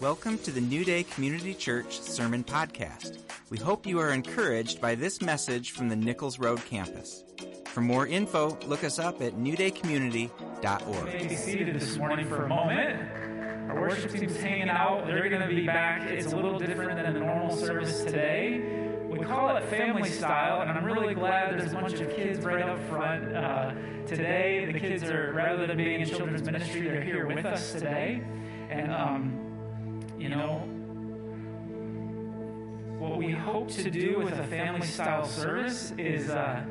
Welcome to the New Day Community Church Sermon Podcast. We hope you are encouraged by this message from the Nichols Road campus. For more info, look us up at newdaycommunity.org. Be seated this morning for a moment. Our worship team's hanging out. They're going to be back. It's a little different than the normal service today. We call it family style, and I'm really glad there's a bunch of kids right up front uh, today. The kids are, rather than being in children's ministry, they're here with us today. And, um, you know, what we hope to do with a family style service is uh,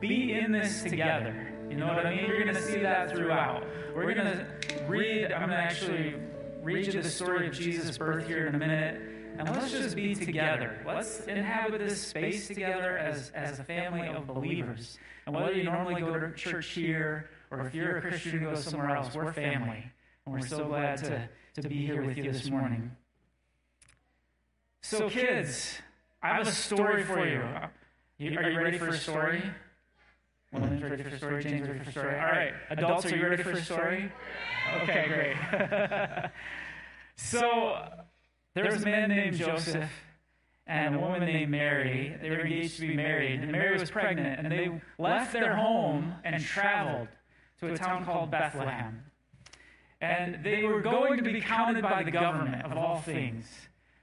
be in this together. You know what I mean? You're going to see that throughout. We're going to read, I'm going to actually read you the story of Jesus' birth here in a minute. And let's just be together. Let's inhabit this space together as, as a family of believers. And whether you normally go to church here or if you're a Christian goes somewhere else, we're family. And we're so glad to, to be here with you this morning. So, kids, I have a story for you. Are you ready for a story? Women's mm-hmm. ready for a story. James ready for a story. All right, adults, are you ready for a story? Okay, great. so, there was a man named Joseph and a woman named Mary. They were engaged to be married, and Mary was pregnant, and they left their home and traveled to a town called Bethlehem. And they were going to be counted by the government of all things.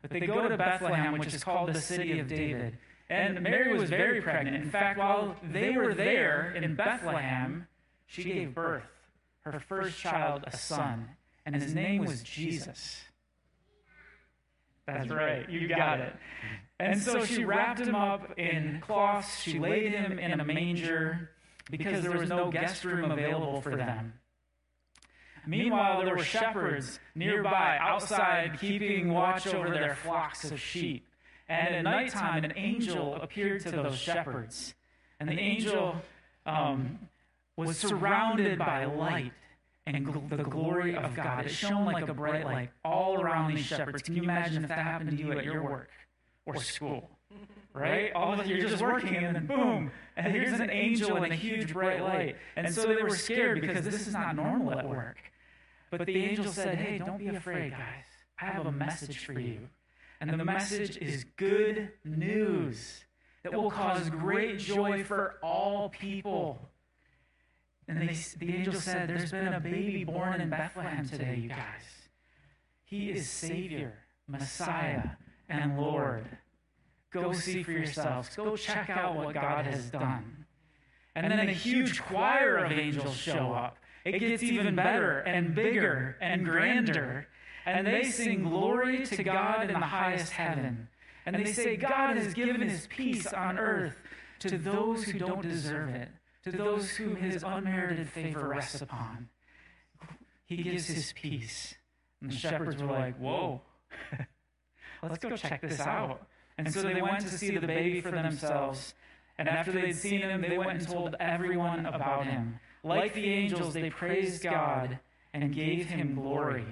But they go to Bethlehem, which is called the city of David. And Mary was very pregnant. In fact, while they were there in Bethlehem, she gave birth, her first child, a son. And his name was Jesus. That's right, you got it. And so she wrapped him up in cloths, she laid him in a manger because there was no guest room available for them. Meanwhile, there were shepherds nearby, outside, keeping watch over their flocks of sheep. And at nighttime, an angel appeared to those shepherds. And the angel um, was surrounded by light and gl- the glory of God. It shone like a bright light all around these shepherds. Can you imagine if that happened to you at your work or school? Right? All of you're just working, and then boom, and here's an angel and a huge bright light. And so they were scared because this is not normal at work. But the angel said, Hey, don't be afraid, guys. I have a message for you. And the message is good news that will cause great joy for all people. And they, the angel said, There's been a baby born in Bethlehem today, you guys. He is Savior, Messiah, and Lord. Go see for yourselves. Go check out what God has done. And then a huge choir of angels show up. It gets even better and bigger and grander. And they sing glory to God in the highest heaven. And they say, God has given his peace on earth to those who don't deserve it, to those whom his unmerited favor rests upon. He gives his peace. And the shepherds were like, Whoa, let's go check this out. And so they went to see the baby for themselves. And after they'd seen him, they went and told everyone about him. Like the angels, they praised God and gave him glory.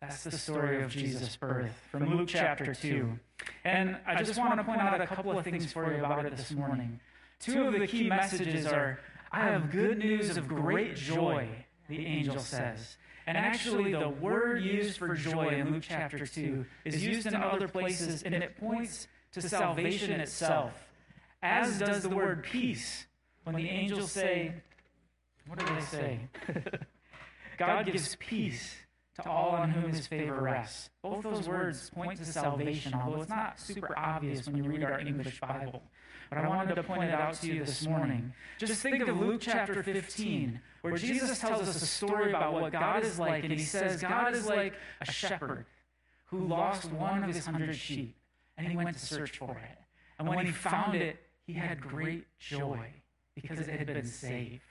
That's the story of Jesus' birth from Luke chapter 2. And I just want to point out a couple of things for you about it this morning. Two of the key messages are I have good news of great joy, the angel says. And actually, the word used for joy in Luke chapter 2 is used in other places, and it points to salvation itself, as does the word peace when the angels say, What do they say? God gives peace to all on whom his favor rests. Both those words point to salvation, although it's not super obvious when you read our English Bible. But I wanted to point it out to you this morning. Just think of Luke chapter 15, where Jesus tells us a story about what God is like, and he says, God is like a shepherd who lost one of his hundred sheep, and he went to search for it. And when he found it, he had great joy because it had been saved.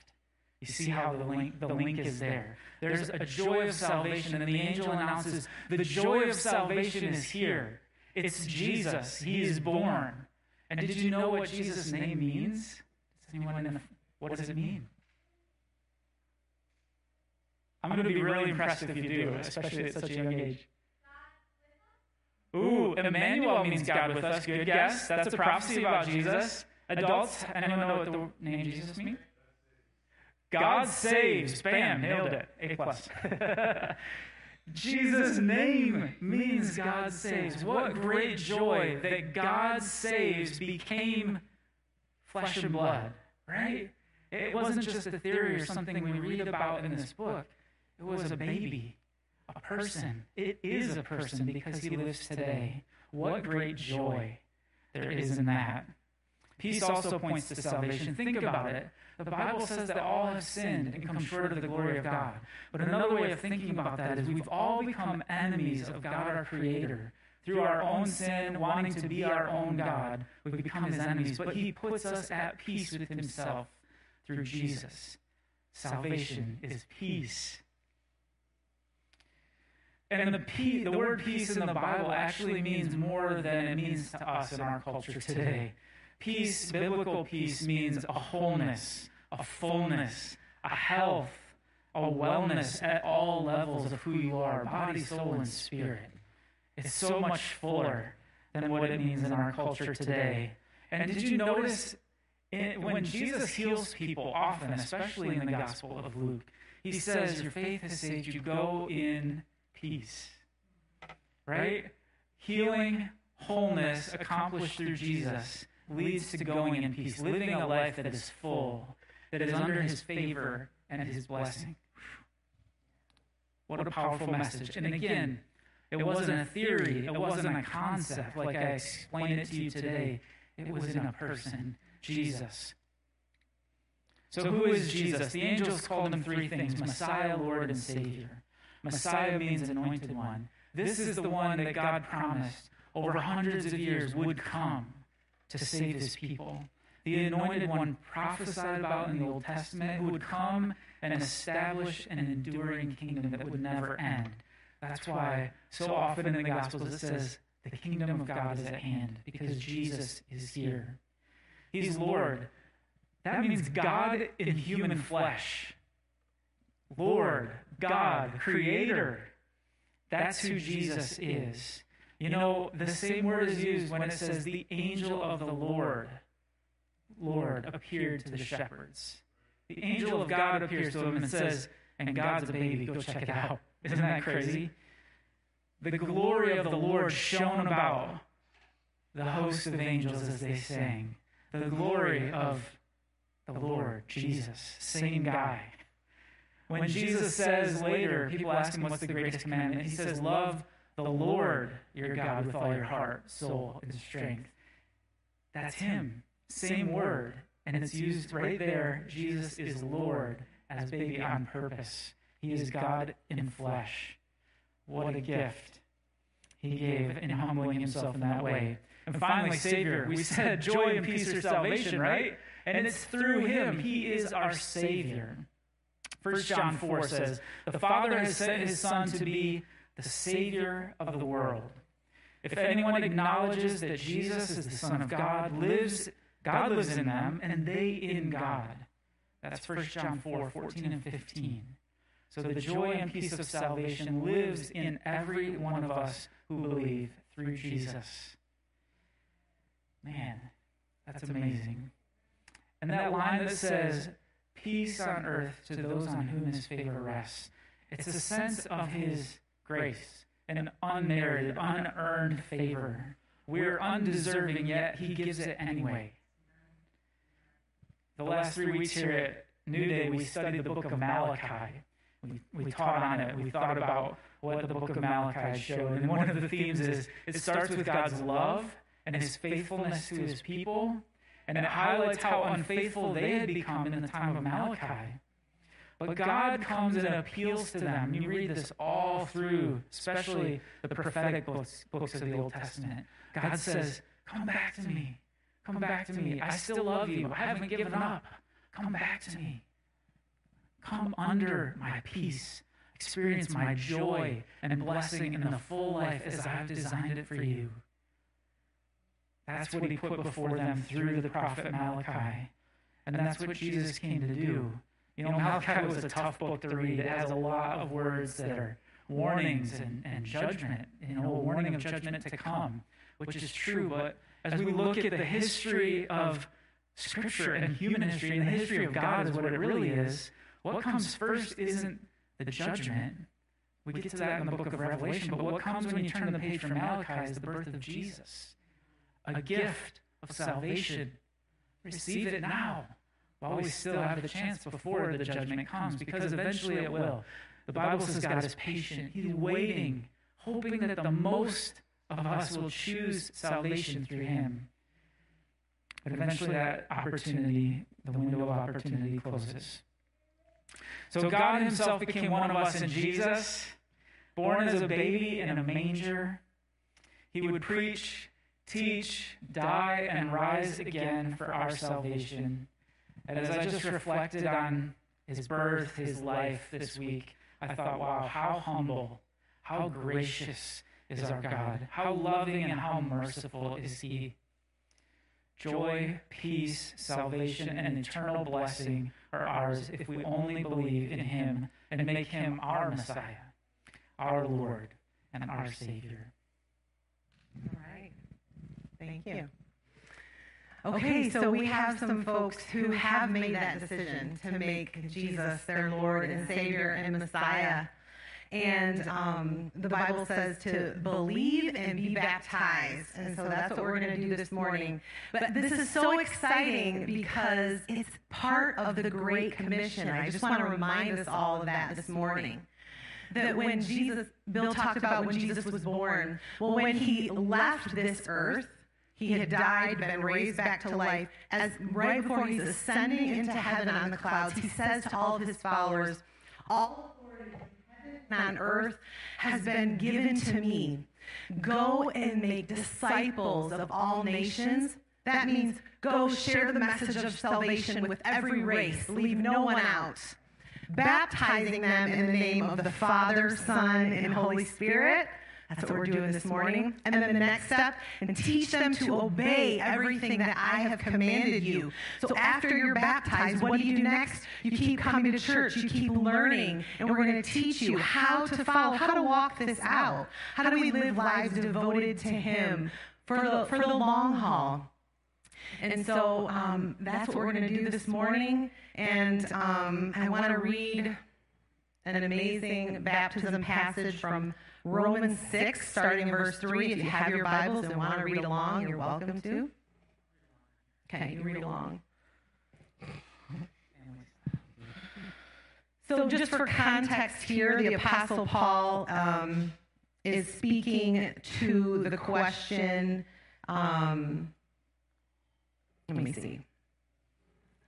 You see how the link, the link is there. There's a joy of salvation, and the angel announces, The joy of salvation is here. It's Jesus. He is born. And did you know what Jesus' name means? Does anyone know? What does it mean? I'm going to be really impressed if you do, especially at such a young age. Ooh, Emmanuel means God with us. Good guess. That's a prophecy about Jesus. Adults, anyone know what the name Jesus means? God saves. Bam, nailed it. A plus. Jesus' name means God saves. What great joy that God saves became flesh and blood, right? It wasn't just a theory or something we read about in this book. It was a baby, a person. It is a person because he lives today. What great joy there is in that. Peace also points to salvation. Think about it. The Bible says that all have sinned and come short of the glory of God. But another way of thinking about that is we've all become enemies of God our Creator. Through our own sin, wanting to be our own God, we become his enemies. But he puts us at peace with himself through Jesus. Salvation is peace. And the, peace, the word peace in the Bible actually means more than it means to us in our culture today. Peace, biblical peace, means a wholeness, a fullness, a health, a wellness at all levels of who you are body, soul, and spirit. It's so much fuller than what it means in our culture today. And did you notice when Jesus heals people often, especially in the Gospel of Luke, he says, Your faith has saved you. Go in peace. Right? Healing, wholeness accomplished through Jesus leads to going in peace, living a life that is full, that is under his favor and his blessing. What a powerful message. And again, it wasn't a theory, it wasn't a concept like I explained it to you today. It was in a person, Jesus. So, who is Jesus? The angels called him three things Messiah, Lord, and Savior. Messiah means anointed one. This is the one that God promised over hundreds of years would come to save his people. The anointed one prophesied about in the Old Testament who would come and establish an enduring kingdom that would never end. That's why so often in the Gospels it says, the kingdom of God is at hand because Jesus is here. He's Lord. That means God in human flesh. Lord, God, Creator. That's who Jesus is. You know, the same word is used when it says the angel of the Lord, Lord, appeared to the shepherds. The angel of God appears to them and says, and God's a baby, go check it out. Isn't that crazy? The glory of the Lord shone about the host of angels as they sang. The glory of the Lord, Jesus, same guy. When Jesus says later, people ask him what's the greatest commandment, he says, Love the Lord your God with all your heart, soul, and strength. That's him. Same word. And it's used right there. Jesus is Lord as baby on purpose. He is God in flesh. What a gift he gave in humbling himself in that way. And finally, Savior. We said joy and peace are salvation, right? And it's through him. He is our Savior. 1 John 4 says, The Father has sent his Son to be the Savior of the world. If anyone acknowledges that Jesus is the Son of God, lives, God lives in them, and they in God. That's 1 John 4 14 and 15. So the joy and peace of salvation lives in every one of us who believe through Jesus. Man, that's amazing. And that line that says, Peace on earth to those on whom his favor rests, it's a sense of his grace and an unmerited, unearned favor. We're undeserving, yet he gives it anyway. The last three weeks here at New Day, we studied the book of Malachi. We, we taught on it. We thought about what the book of Malachi showed. And one of the themes is it starts with God's love and his faithfulness to his people, and it highlights how unfaithful they had become in the time of Malachi. But God comes and appeals to them. You read this all through, especially the prophetic books, books of the Old Testament. God says, Come back to me. Come back to me. I still love you. I haven't given up. Come back to me. Come under my peace. Experience my joy and blessing in the full life as I've designed it for you. That's what he put before them through the prophet Malachi. And that's what Jesus came to do. You know, Malachi was a tough book to read. It has a lot of words that are warnings and, and judgment, you know, a warning of judgment to come, which is true. But as we look at the history of Scripture and human history and the history of God is what it really is, what comes first isn't the judgment, We get to that in the book of Revelation, but what comes when you turn the page from Malachi is the birth of Jesus, a gift of salvation. Receive it now while we still have the chance before the judgment comes, because eventually it will. The Bible says God is patient. He's waiting, hoping that the most of us will choose salvation through Him. But eventually that opportunity, the window of opportunity closes. So God Himself became one of us in Jesus, born as a baby in a manger. He would preach, teach, die, and rise again for our salvation. And as I just reflected on His birth, His life this week, I thought, wow, how humble, how gracious is our God, how loving and how merciful is He. Joy, peace, salvation, and eternal blessing are ours if we only believe in Him and make Him our Messiah, our Lord, and our Savior. All right. Thank you. Okay, so we have some folks who have made that decision to make Jesus their Lord and Savior and Messiah. And um, the Bible says to believe and be baptized. And so that's what we're going to do this morning. But this is so exciting because it's part of the Great Commission. I just want to remind us all of that this morning. That when Jesus, Bill talked about when Jesus was born, well, when he left this earth, he had died, been raised back to life. As right before he's ascending into heaven on the clouds, he says to all of his followers, All on earth has been given to me. Go and make disciples of all nations. That means go share the message of salvation with every race, leave no one out. Baptizing them in the name of the Father, Son, and Holy Spirit. That's what we're doing this morning. And then the next step, and teach them to obey everything that I have commanded you. So after you're baptized, what do you do next? You keep coming to church, you keep learning, and we're going to teach you how to follow, how to walk this out. How do we live lives devoted to Him for the, for the long haul? And so um, that's what we're going to do this morning. And um, I want to read an amazing baptism passage from Romans 6, starting in verse 3. If you have your Bibles and want to read along, you're welcome to. Okay, you read along. So, just for context here, the Apostle Paul um, is speaking to the question. Um, let me see.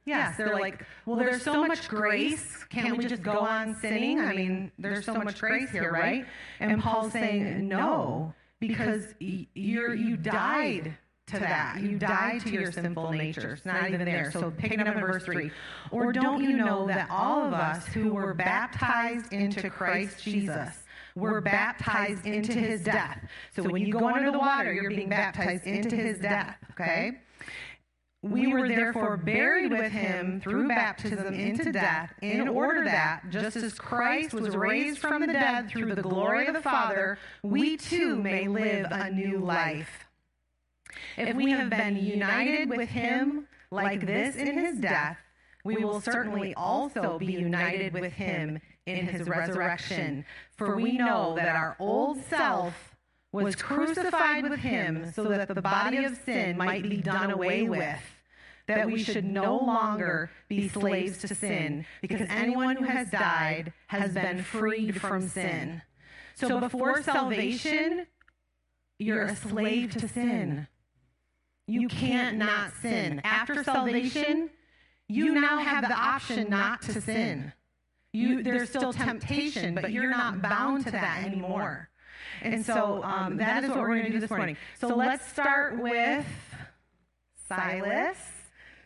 Yes, they're like, well, there's so much grace. Can't we just go on sinning? I mean, there's so much grace here, right? And Paul's saying, no, because you're, you died to that. You died to your sinful nature. It's not even there. So picking up in verse 3. Or don't you know that all of us who were baptized into Christ Jesus were baptized into his death? So when you go under the water, you're being baptized into his death, okay? We were therefore buried with him through baptism into death, in order that, just as Christ was raised from the dead through the glory of the Father, we too may live a new life. If we have been united with him like this in his death, we will certainly also be united with him in his resurrection. For we know that our old self was crucified with him so that the body of sin might be done away with that we should no longer be slaves to sin, because anyone who has died has been freed from sin. So before salvation, you're a slave to sin. You can't not sin. After salvation, you now have the option not to sin. You, there's still temptation, but you're not bound to that anymore. And so um, that is what we're going to do this morning. So let's start with Silas.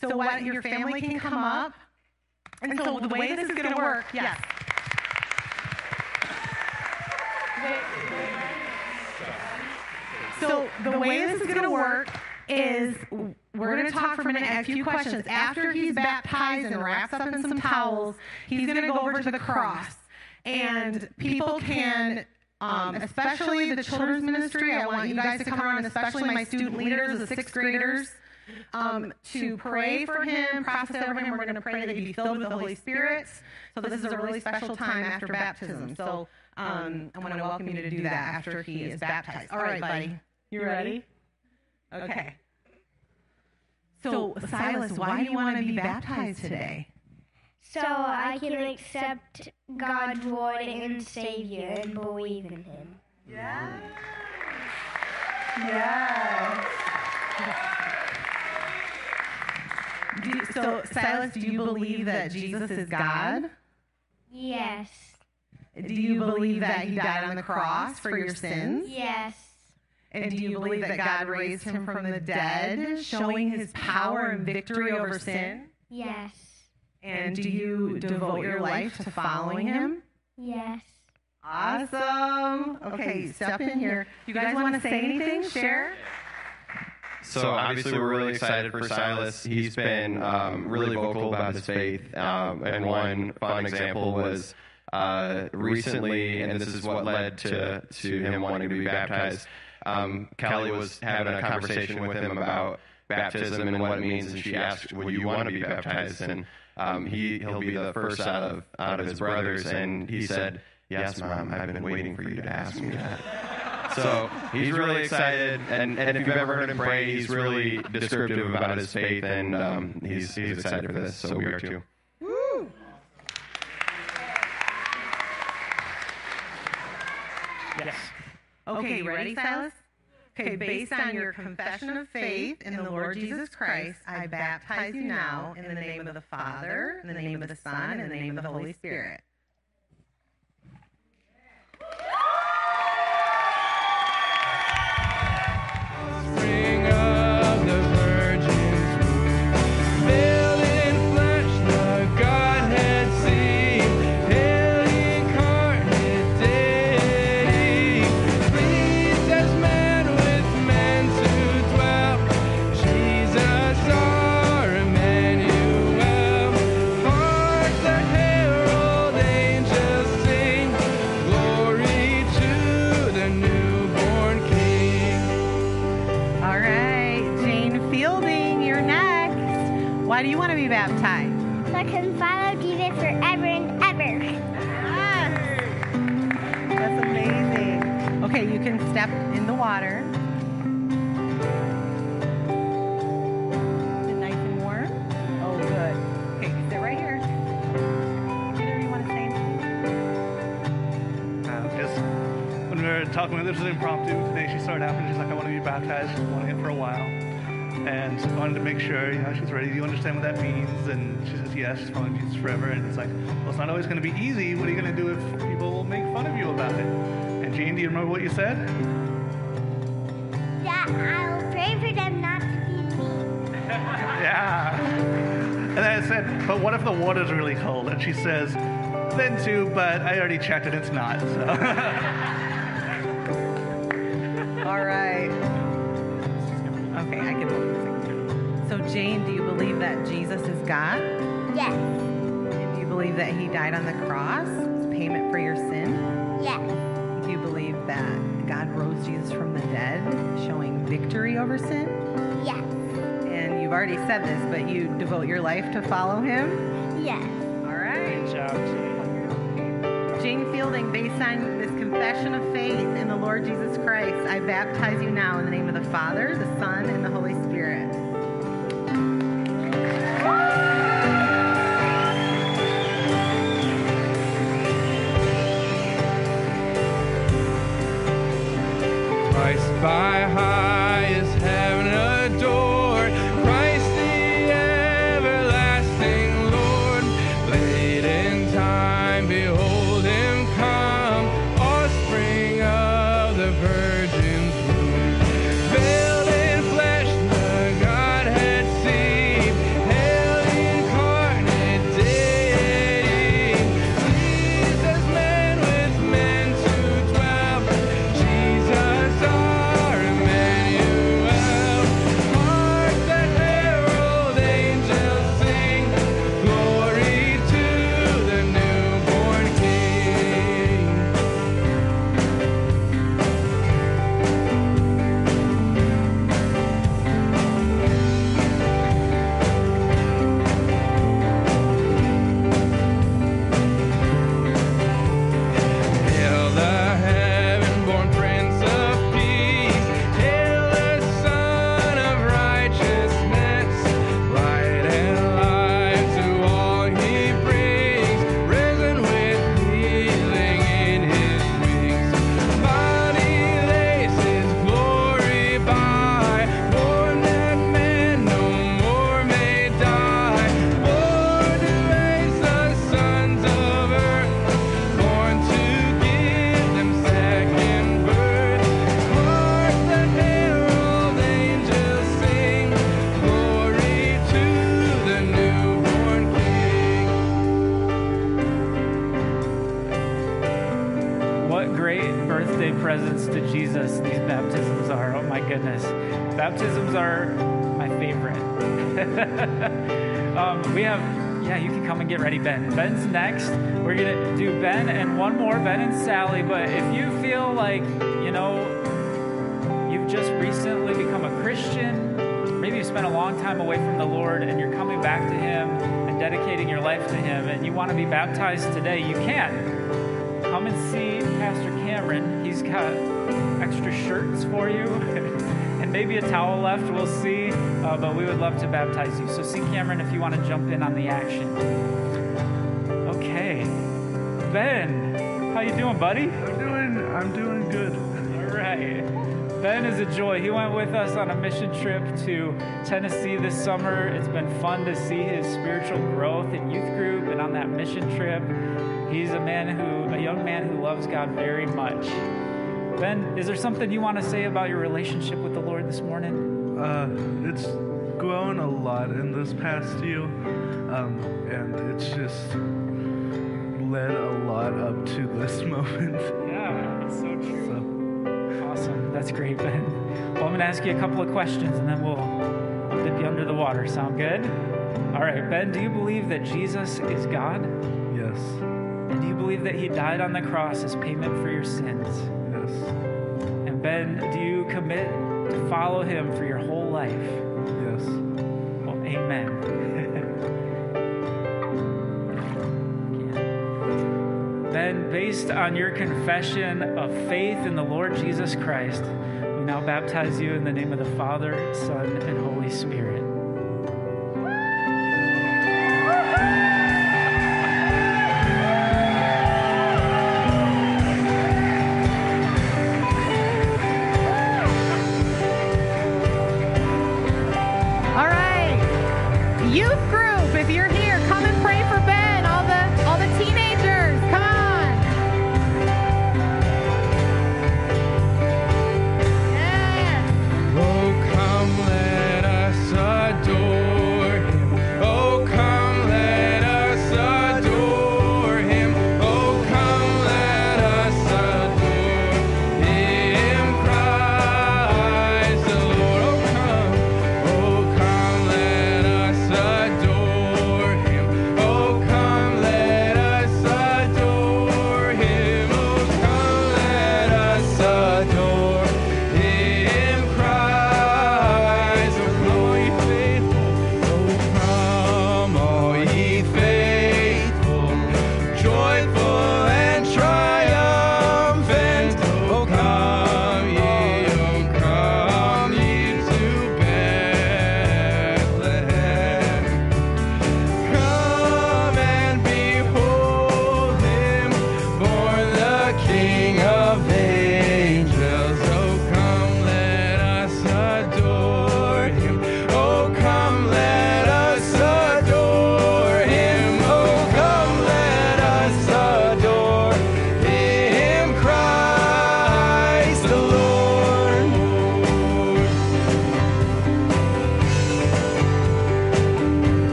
So, what your family can come up. And so the way this is going to work, yes. So the way this is going to work is we're going to talk for a minute, a few questions. After he's baptized and wraps up in some towels, he's going to go over to the cross. And people can, um, especially the children's ministry, I want you guys to come around, especially my student leaders, the sixth graders um, to pray for him, process over him. We're going to pray that he be filled with the Holy Spirit. So this is a really special time after baptism. So um, I want to welcome you to do that after he is baptized. All right, buddy. You ready? Okay. So, Silas, why do you want to be baptized today? So I can accept God, Lord, and Savior and believe in Him. Yeah. Yeah. Do, so, Silas, do you believe that Jesus is God? Yes. Do you believe that he died on the cross for your sins? Yes. And do you believe that God raised him from the dead, showing his power and victory over sin? Yes. And do you devote your life to following him? Yes. Awesome. Okay, step in here. You guys want to say anything? Share? So obviously, we're really excited for Silas. He's been um, really vocal about his faith, um, and one fun example was uh, recently, and this is what led to to him wanting to be baptized. Um, Kelly was having a conversation with him about baptism and what it means, and she asked, "Would you want to be baptized?" And um, he he'll be the first out of out of his brothers, and he said, "Yes, mom, I've been waiting for you to ask me that." So he's really excited, and, and if you've ever heard him pray, he's really descriptive about his faith, and um, he's he's excited for this. So we are too. Woo! Yes. Okay, you ready, Silas? Okay, based on your confession of faith in the Lord Jesus Christ, I baptize you now in the name of the Father, in the name of the Son, and in the name of the Holy Spirit. Talking, this was impromptu today. She started happening. She's like, I want to be baptized. She's wanting it for a while, and I wanted to make sure, you know, she's ready. Do you understand what that means? And she says, yes. She's following Jesus forever. And it's like, well, it's not always going to be easy. What are you going to do if people will make fun of you about it? And Jane, do you remember what you said? Yeah, I'll pray for them not to be mean. yeah. And then I said, but what if the water's really cold? And she says, then too, but I already checked and it's not. So. that Jesus is God? Yes. And do you believe that he died on the cross as payment for your sin? Yes. Do you believe that God rose Jesus from the dead, showing victory over sin? Yes. And you've already said this, but you devote your life to follow him? Yes. All right. Good job, Jane. Jane Fielding, based on this confession of faith in the Lord Jesus Christ, I baptize you now in the name of the Father, the Son, and the Holy Spirit. Ben. Ben's next. We're to do Ben and one more, Ben and Sally. But if you feel like, you know, you've just recently become a Christian, maybe you spent a long time away from the Lord and you're coming back to Him and dedicating your life to Him, and you want to be baptized today, you can come and see Pastor Cameron. He's got extra shirts for you and maybe a towel left. We'll see. Uh, but we would love to baptize you. So see Cameron if you want to jump in on the action. Ben, how you doing, buddy? I'm doing, I'm doing good. All right. Ben is a joy. He went with us on a mission trip to Tennessee this summer. It's been fun to see his spiritual growth in youth group and on that mission trip. He's a man who, a young man who loves God very much. Ben, is there something you want to say about your relationship with the Lord this morning? Uh, it's grown a lot in this past year, um, and it's just led a lot up to this moment. Yeah, it's so true. So, Awesome. That's great, Ben. Well, I'm going to ask you a couple of questions and then we'll, dip you under the water. Sound good? All right, Ben, do you believe that Jesus is God? yes, And do you believe that he died on the cross as payment for your sins? yes, And Ben, do you commit to follow him for your whole life? yes, Well, amen. based on your confession of faith in the Lord Jesus Christ, we now baptize you in the name of the Father, Son, and Holy Spirit.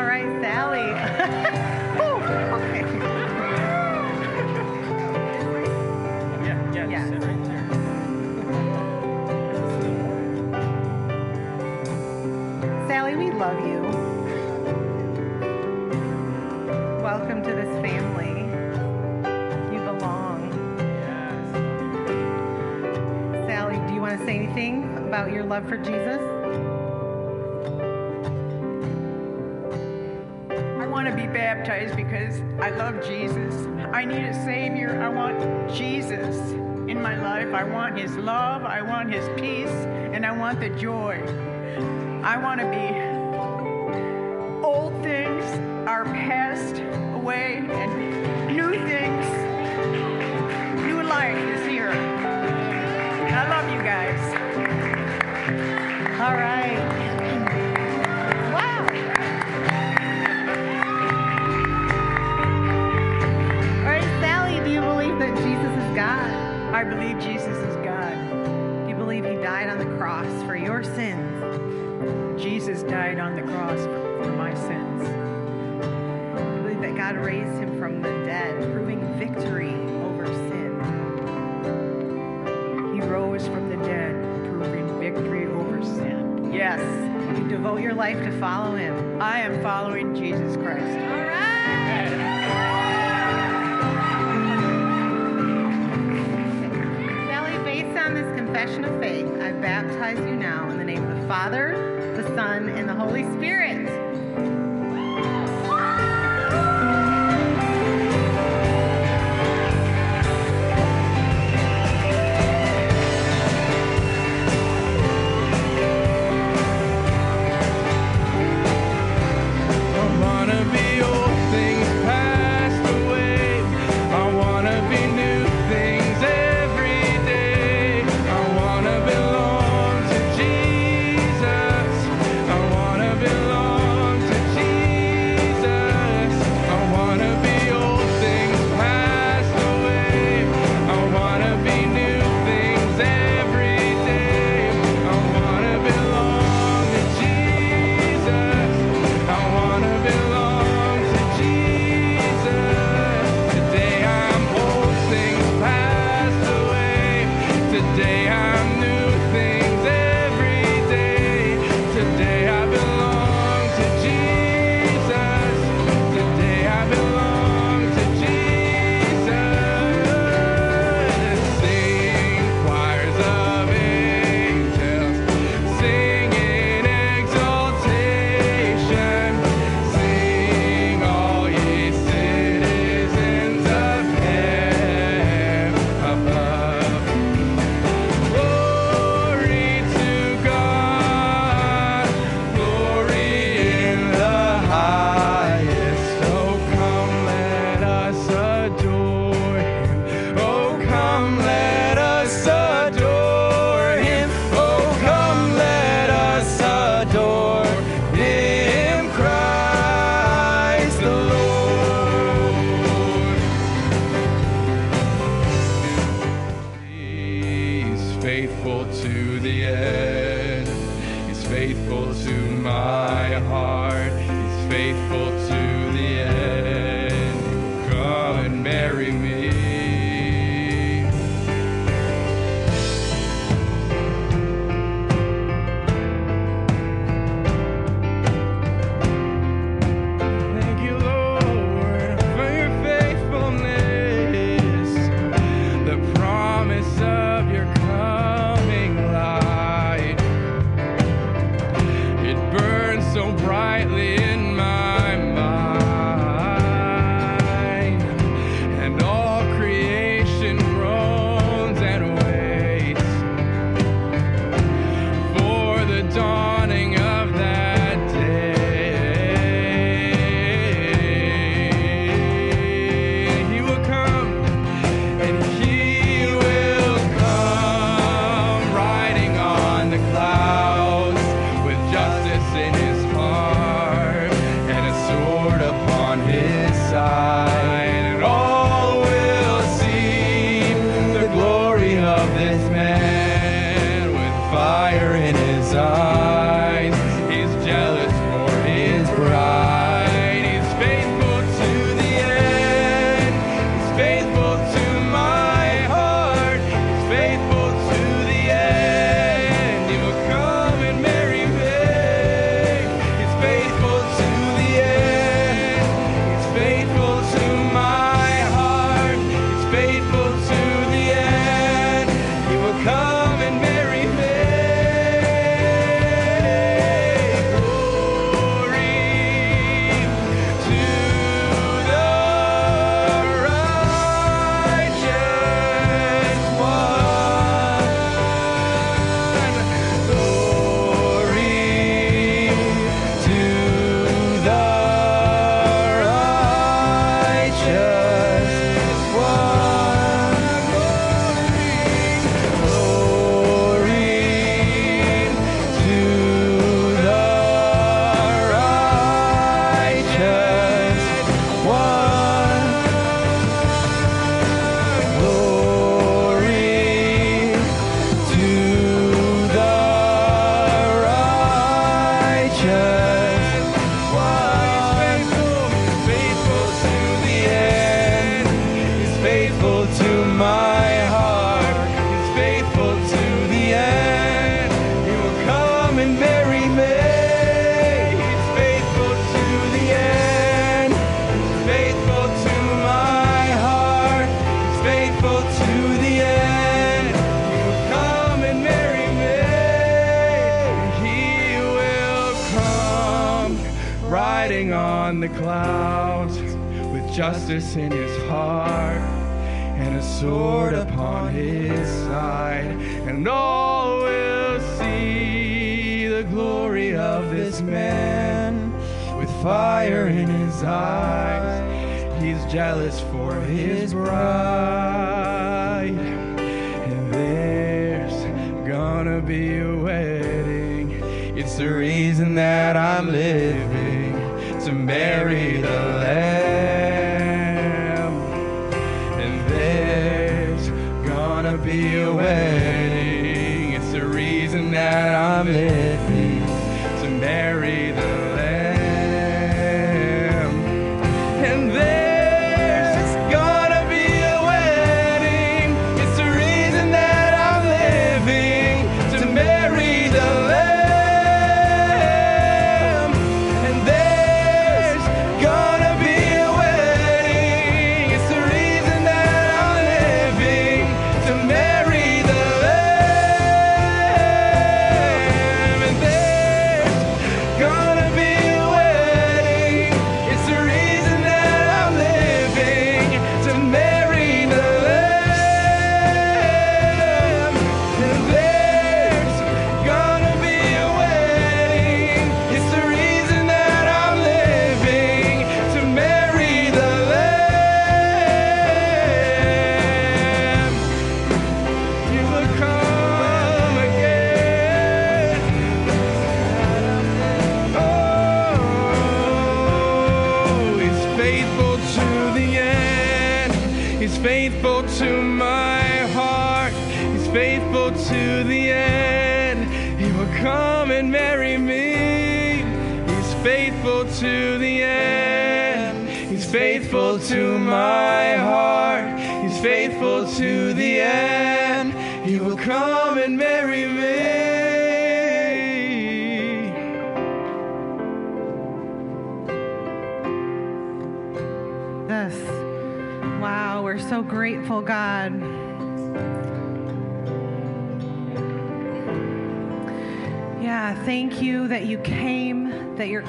All right, Sally. Whew, okay. Yeah, yeah, Yeah. sit right there. Sally, we love you. Welcome to this family. You belong. Sally, do you want to say anything about your love for Jesus? Baptized because I love Jesus. I need a Savior. I want Jesus in my life. I want His love. I want His peace. And I want the joy. I want to be. raised him from the dead, proving victory over sin. He rose from the dead, proving victory over sin. Yes, you devote your life to follow him. I am following Jesus Christ. All right. Amen. Based on this confession of faith, I baptize you now in the name of the Father, the Son, and the Holy Spirit. church. The clouds with justice in his heart and a sword upon his side. And all will see the glory of this man with fire in his eyes. He's jealous for his bride. And there's gonna be a wedding. It's the reason that I'm living to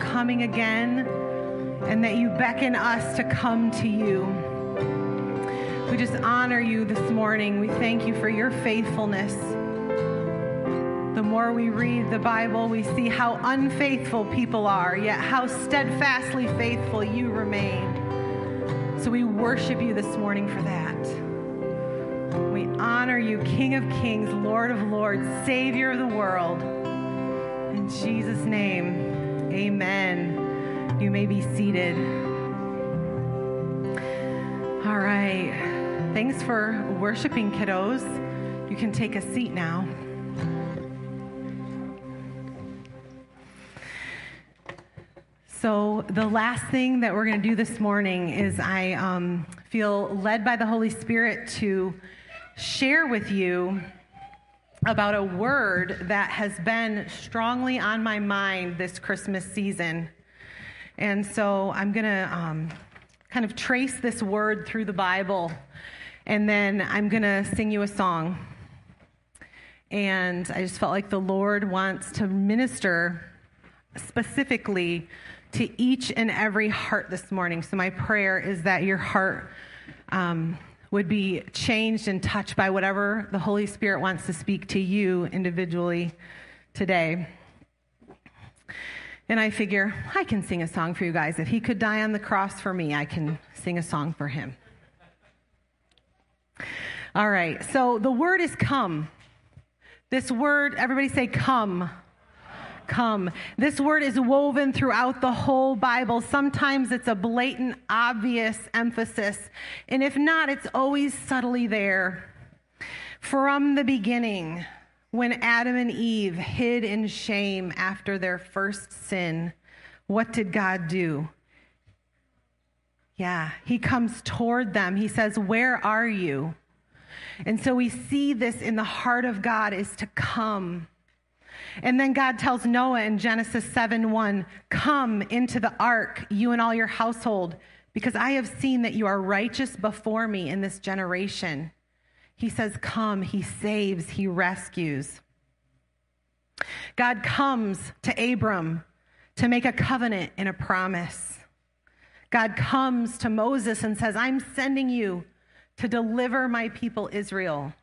coming again, and that you beckon us to come to you. We just honor you this morning. We thank you for your faithfulness. The more we read the Bible, we see how unfaithful people are, yet how steadfastly faithful you remain. So we worship you this morning for that. We honor you, King of Kings, Lord of Lords, Savior of the world. In Jesus' name, amen. You may be seated. All right. Thanks for worshiping, kiddos. You can take a seat now. So, the last thing that we're going to do this morning is I um, feel led by the Holy Spirit to share with you about a word that has been strongly on my mind this Christmas season. And so, I'm going to um, kind of trace this word through the Bible, and then I'm going to sing you a song. And I just felt like the Lord wants to minister specifically to each and every heart this morning. So, my prayer is that your heart um, would be changed and touched by whatever the Holy Spirit wants to speak to you individually today. And I figure I can sing a song for you guys. If He could die on the cross for me, I can sing a song for Him. All right, so the word is come. This word, everybody say come come. This word is woven throughout the whole Bible. Sometimes it's a blatant, obvious emphasis. And if not, it's always subtly there. From the beginning, when Adam and Eve hid in shame after their first sin, what did God do? Yeah, he comes toward them. He says, Where are you? And so we see this in the heart of God is to come. And then God tells Noah in Genesis 7 1, Come into the ark, you and all your household, because I have seen that you are righteous before me in this generation. He says, Come, he saves, he rescues. God comes to Abram to make a covenant and a promise. God comes to Moses and says, I'm sending you to deliver my people Israel.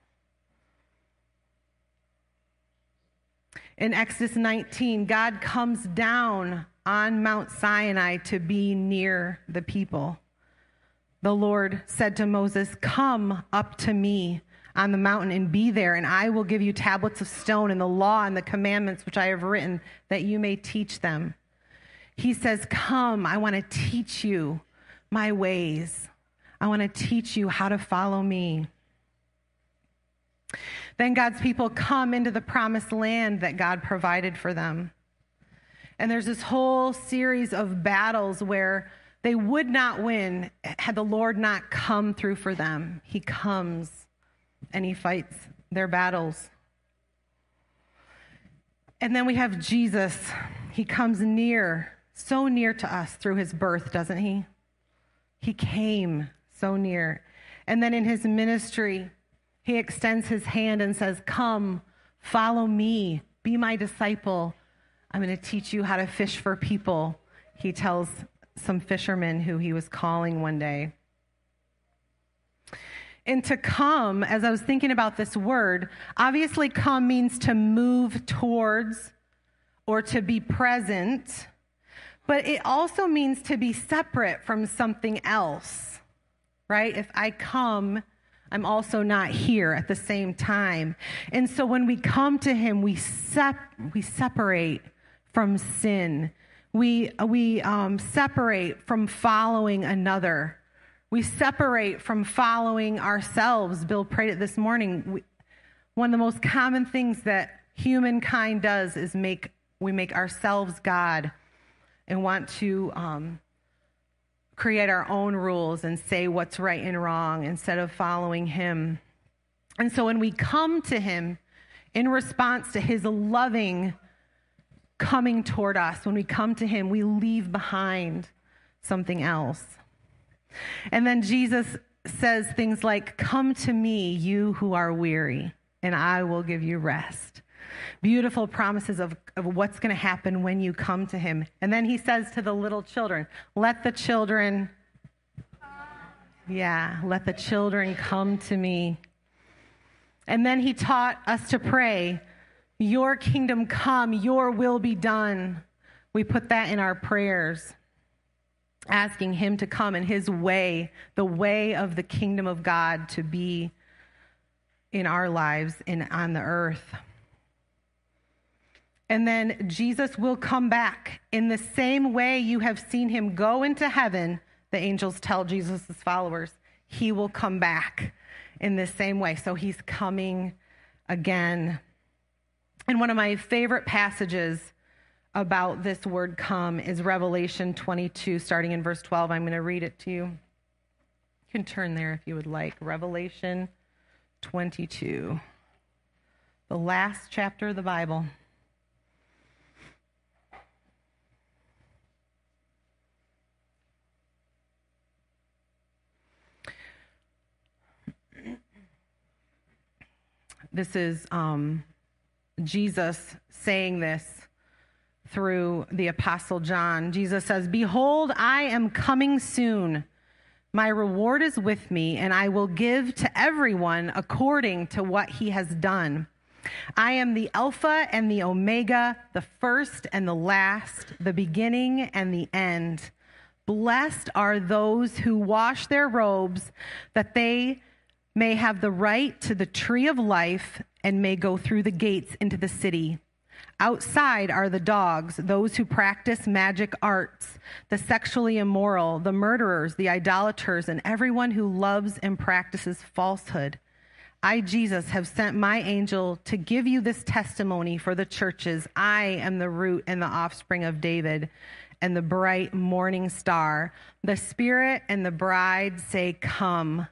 In Exodus 19, God comes down on Mount Sinai to be near the people. The Lord said to Moses, Come up to me on the mountain and be there, and I will give you tablets of stone and the law and the commandments which I have written, that you may teach them. He says, Come, I want to teach you my ways. I want to teach you how to follow me. Then God's people come into the promised land that God provided for them. And there's this whole series of battles where they would not win had the Lord not come through for them. He comes and he fights their battles. And then we have Jesus. He comes near, so near to us through his birth, doesn't he? He came so near. And then in his ministry, he extends his hand and says, Come, follow me, be my disciple. I'm going to teach you how to fish for people. He tells some fishermen who he was calling one day. And to come, as I was thinking about this word, obviously come means to move towards or to be present, but it also means to be separate from something else, right? If I come, I'm also not here at the same time. And so when we come to him, we, sep- we separate from sin. We, we um, separate from following another. We separate from following ourselves. Bill prayed it this morning. We, one of the most common things that humankind does is make we make ourselves God and want to um, create our own rules and say what's right and wrong instead of following Him. And so when we come to Him in response to His loving coming toward us, when we come to Him, we leave behind something else. And then Jesus says things like, Come to me, you who are weary, and I will give you rest. Beautiful promises of, of what's going to happen when you come to him. And then he says to the little children, Let the children, yeah, let the children come to me. And then he taught us to pray, Your kingdom come, your will be done. We put that in our prayers asking him to come in his way, the way of the kingdom of God to be in our lives and on the earth. And then Jesus will come back in the same way you have seen him go into heaven. The angels tell Jesus' followers, he will come back in the same way. So he's coming again. And one of my favorite passages about this word come is Revelation 22, starting in verse 12. I'm going to read it to you. You can turn there if you would like. Revelation 22, the last chapter of the Bible. This is um, Jesus saying this through the Apostle John. Jesus says, Behold, I am coming soon. My reward is with me, and I will give to everyone according to what he has done. I am the Alpha and the Omega, the first and the last, the beginning and the end. Blessed are those who wash their robes, that they may have the right to the tree of life and may go through the gates into the city. Outside are the dogs, those who practice magic arts, the sexually immoral, the murderers, the idolaters, and everyone who loves and practices falsehood. I, Jesus, have sent my angel to give you this testimony for the churches. I am the root and the offspring of David and the bright morning star. The Spirit and the bride say, Come.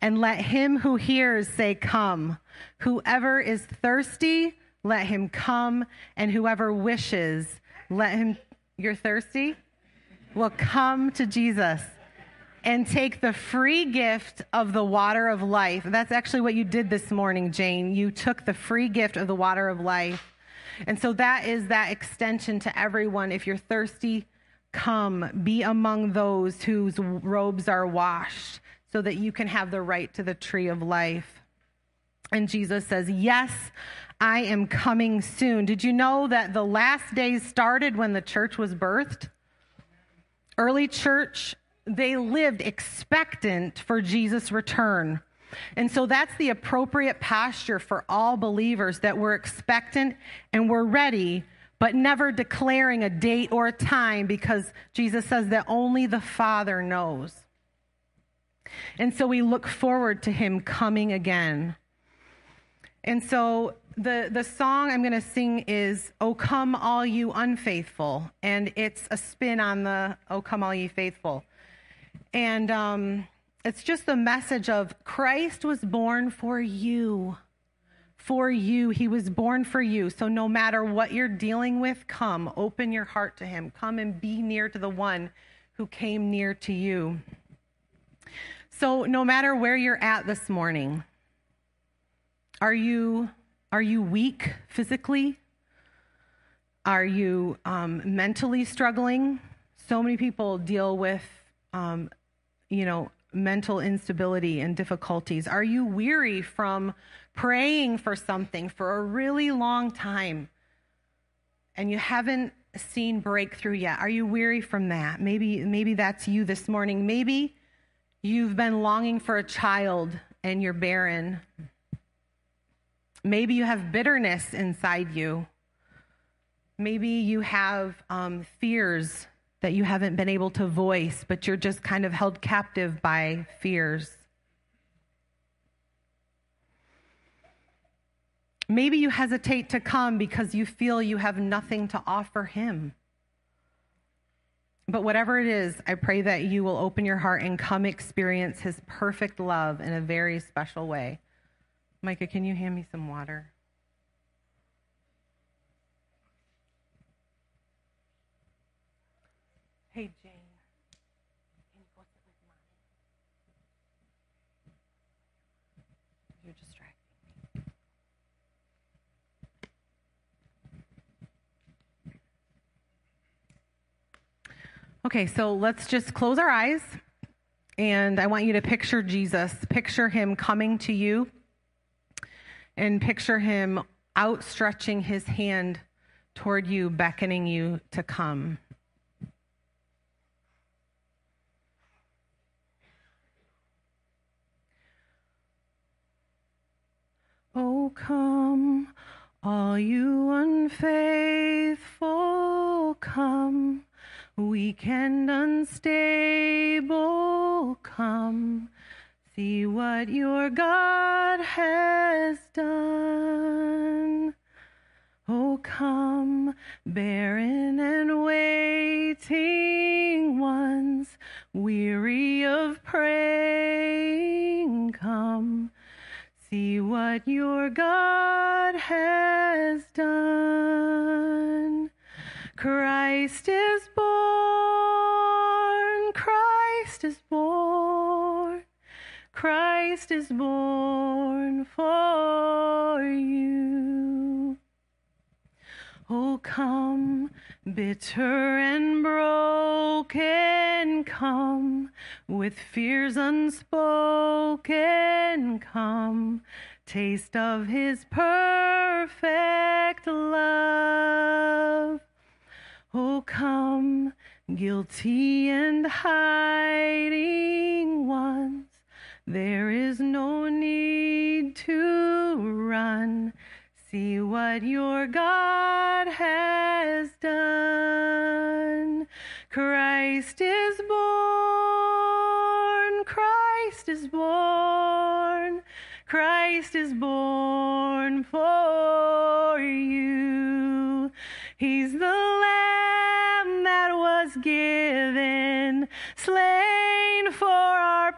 And let him who hears say, Come. Whoever is thirsty, let him come. And whoever wishes, let him. You're thirsty? Well, come to Jesus and take the free gift of the water of life. That's actually what you did this morning, Jane. You took the free gift of the water of life. And so that is that extension to everyone. If you're thirsty, Come, be among those whose robes are washed, so that you can have the right to the tree of life. And Jesus says, Yes, I am coming soon. Did you know that the last days started when the church was birthed? Early church, they lived expectant for Jesus' return. And so that's the appropriate posture for all believers that we're expectant and we're ready, but never declaring a date or a time because Jesus says that only the Father knows. And so we look forward to him coming again. And so the, the song I'm going to sing is O Come All You Unfaithful, and it's a spin on the O Come All You Faithful. And um, it's just the message of Christ was born for you. For you. He was born for you. So no matter what you're dealing with, come, open your heart to Him. Come and be near to the one who came near to you. So no matter where you're at this morning, are you are you weak physically? Are you um, mentally struggling? So many people deal with, um, you know, mental instability and difficulties. Are you weary from praying for something for a really long time and you haven't seen breakthrough yet? Are you weary from that? Maybe maybe that's you this morning. Maybe you've been longing for a child and you're barren. Maybe you have bitterness inside you. Maybe you have um, fears that you haven't been able to voice, but you're just kind of held captive by fears. Maybe you hesitate to come because you feel you have nothing to offer Him. But whatever it is, I pray that you will open your heart and come experience His perfect love in a very special way. Micah, can you hand me some water? Hey, Jane. Can you go sit with mommy? You're distracting me. Okay, so let's just close our eyes. And I want you to picture Jesus. Picture him coming to you and picture him outstretching his hand toward you, beckoning you to come. Oh, come, all you unfaithful, come, weak and unstable, come. See what your God has done. Oh, come, barren and waiting ones, weary of praying, come. See what your God has done. Christ is born, Christ is born. Christ is born for you. Oh, come, bitter and broken, come, with fears unspoken, come, taste of his perfect love. Oh, come, guilty and hiding ones. There is no need to run. See what your God has done. Christ is born. Christ is born. Christ is born for you. He's the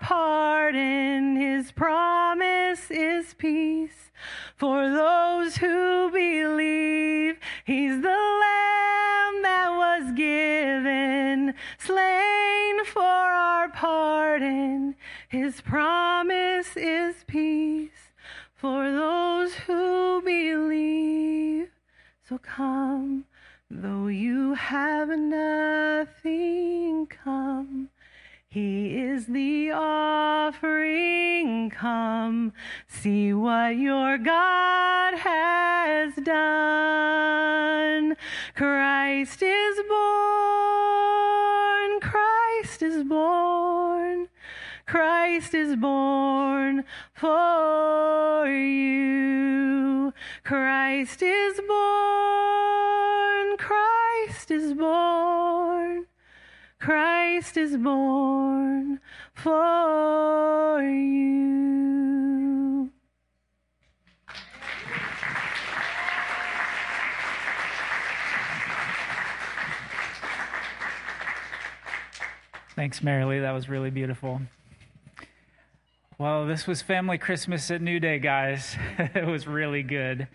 pardon. His promise is peace for those who believe. He's the lamb that was given, slain for our pardon. His promise is peace for those who believe. So come, Though you have nothing, come. He is the offering. Come, see what your God has done. Christ is born. Christ is born. Christ is born for you. Christ is born. Christ is born. Christ is born for you. Thanks, Marilee. That was really beautiful. Well, this was Family Christmas at New Day, guys. it was really good.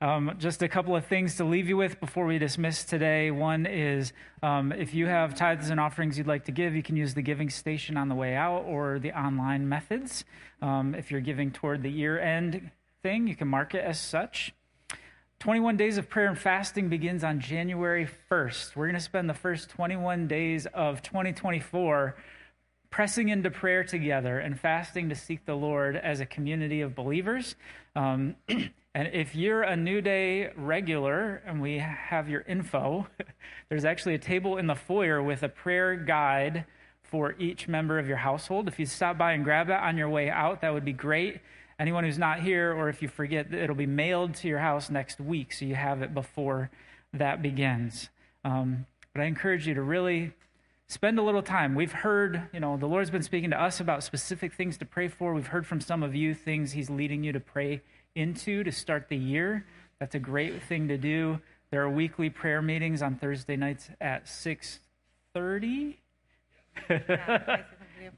Um, just a couple of things to leave you with before we dismiss today. One is um, if you have tithes and offerings you'd like to give, you can use the giving station on the way out or the online methods. Um, if you're giving toward the year end thing, you can mark it as such. 21 days of prayer and fasting begins on January 1st. We're going to spend the first 21 days of 2024 pressing into prayer together and fasting to seek the Lord as a community of believers. Um, and if you're a New Day regular and we have your info, there's actually a table in the foyer with a prayer guide for each member of your household. If you stop by and grab that on your way out, that would be great. Anyone who's not here, or if you forget, it'll be mailed to your house next week, so you have it before that begins. Um, but I encourage you to really spend a little time. We've heard, you know, the Lord's been speaking to us about specific things to pray for. We've heard from some of you things He's leading you to pray into to start the year. That's a great thing to do. There are weekly prayer meetings on Thursday nights at 6:30.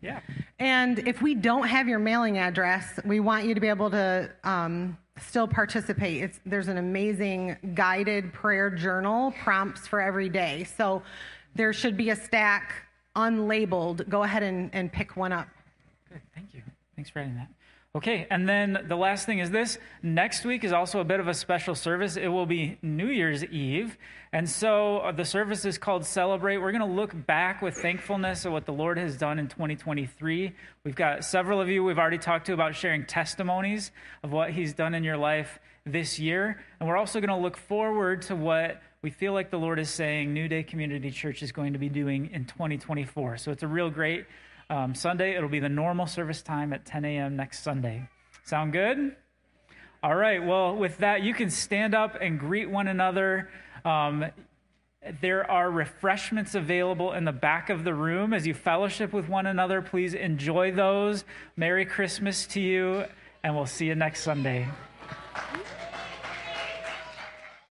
yeah. And if we don't have your mailing address, we want you to be able to um, still participate. It's, there's an amazing guided prayer journal, prompts for every day. So there should be a stack unlabeled. Go ahead and, and pick one up. Good. Thank you. Thanks for adding that. Okay, and then the last thing is this. Next week is also a bit of a special service. It will be New Year's Eve. And so uh, the service is called Celebrate. We're going to look back with thankfulness at what the Lord has done in 2023. We've got several of you we've already talked to about sharing testimonies of what He's done in your life this year. And we're also going to look forward to what we feel like the Lord is saying New Day Community Church is going to be doing in 2024. So it's a real great um, Sunday. It'll be the normal service time at 10 a.m. next Sunday. Sound good? All right. Well, with that, you can stand up and greet one another. Um, there are refreshments available in the back of the room as you fellowship with one another. Please enjoy those. Merry Christmas to you, and we'll see you next Sunday.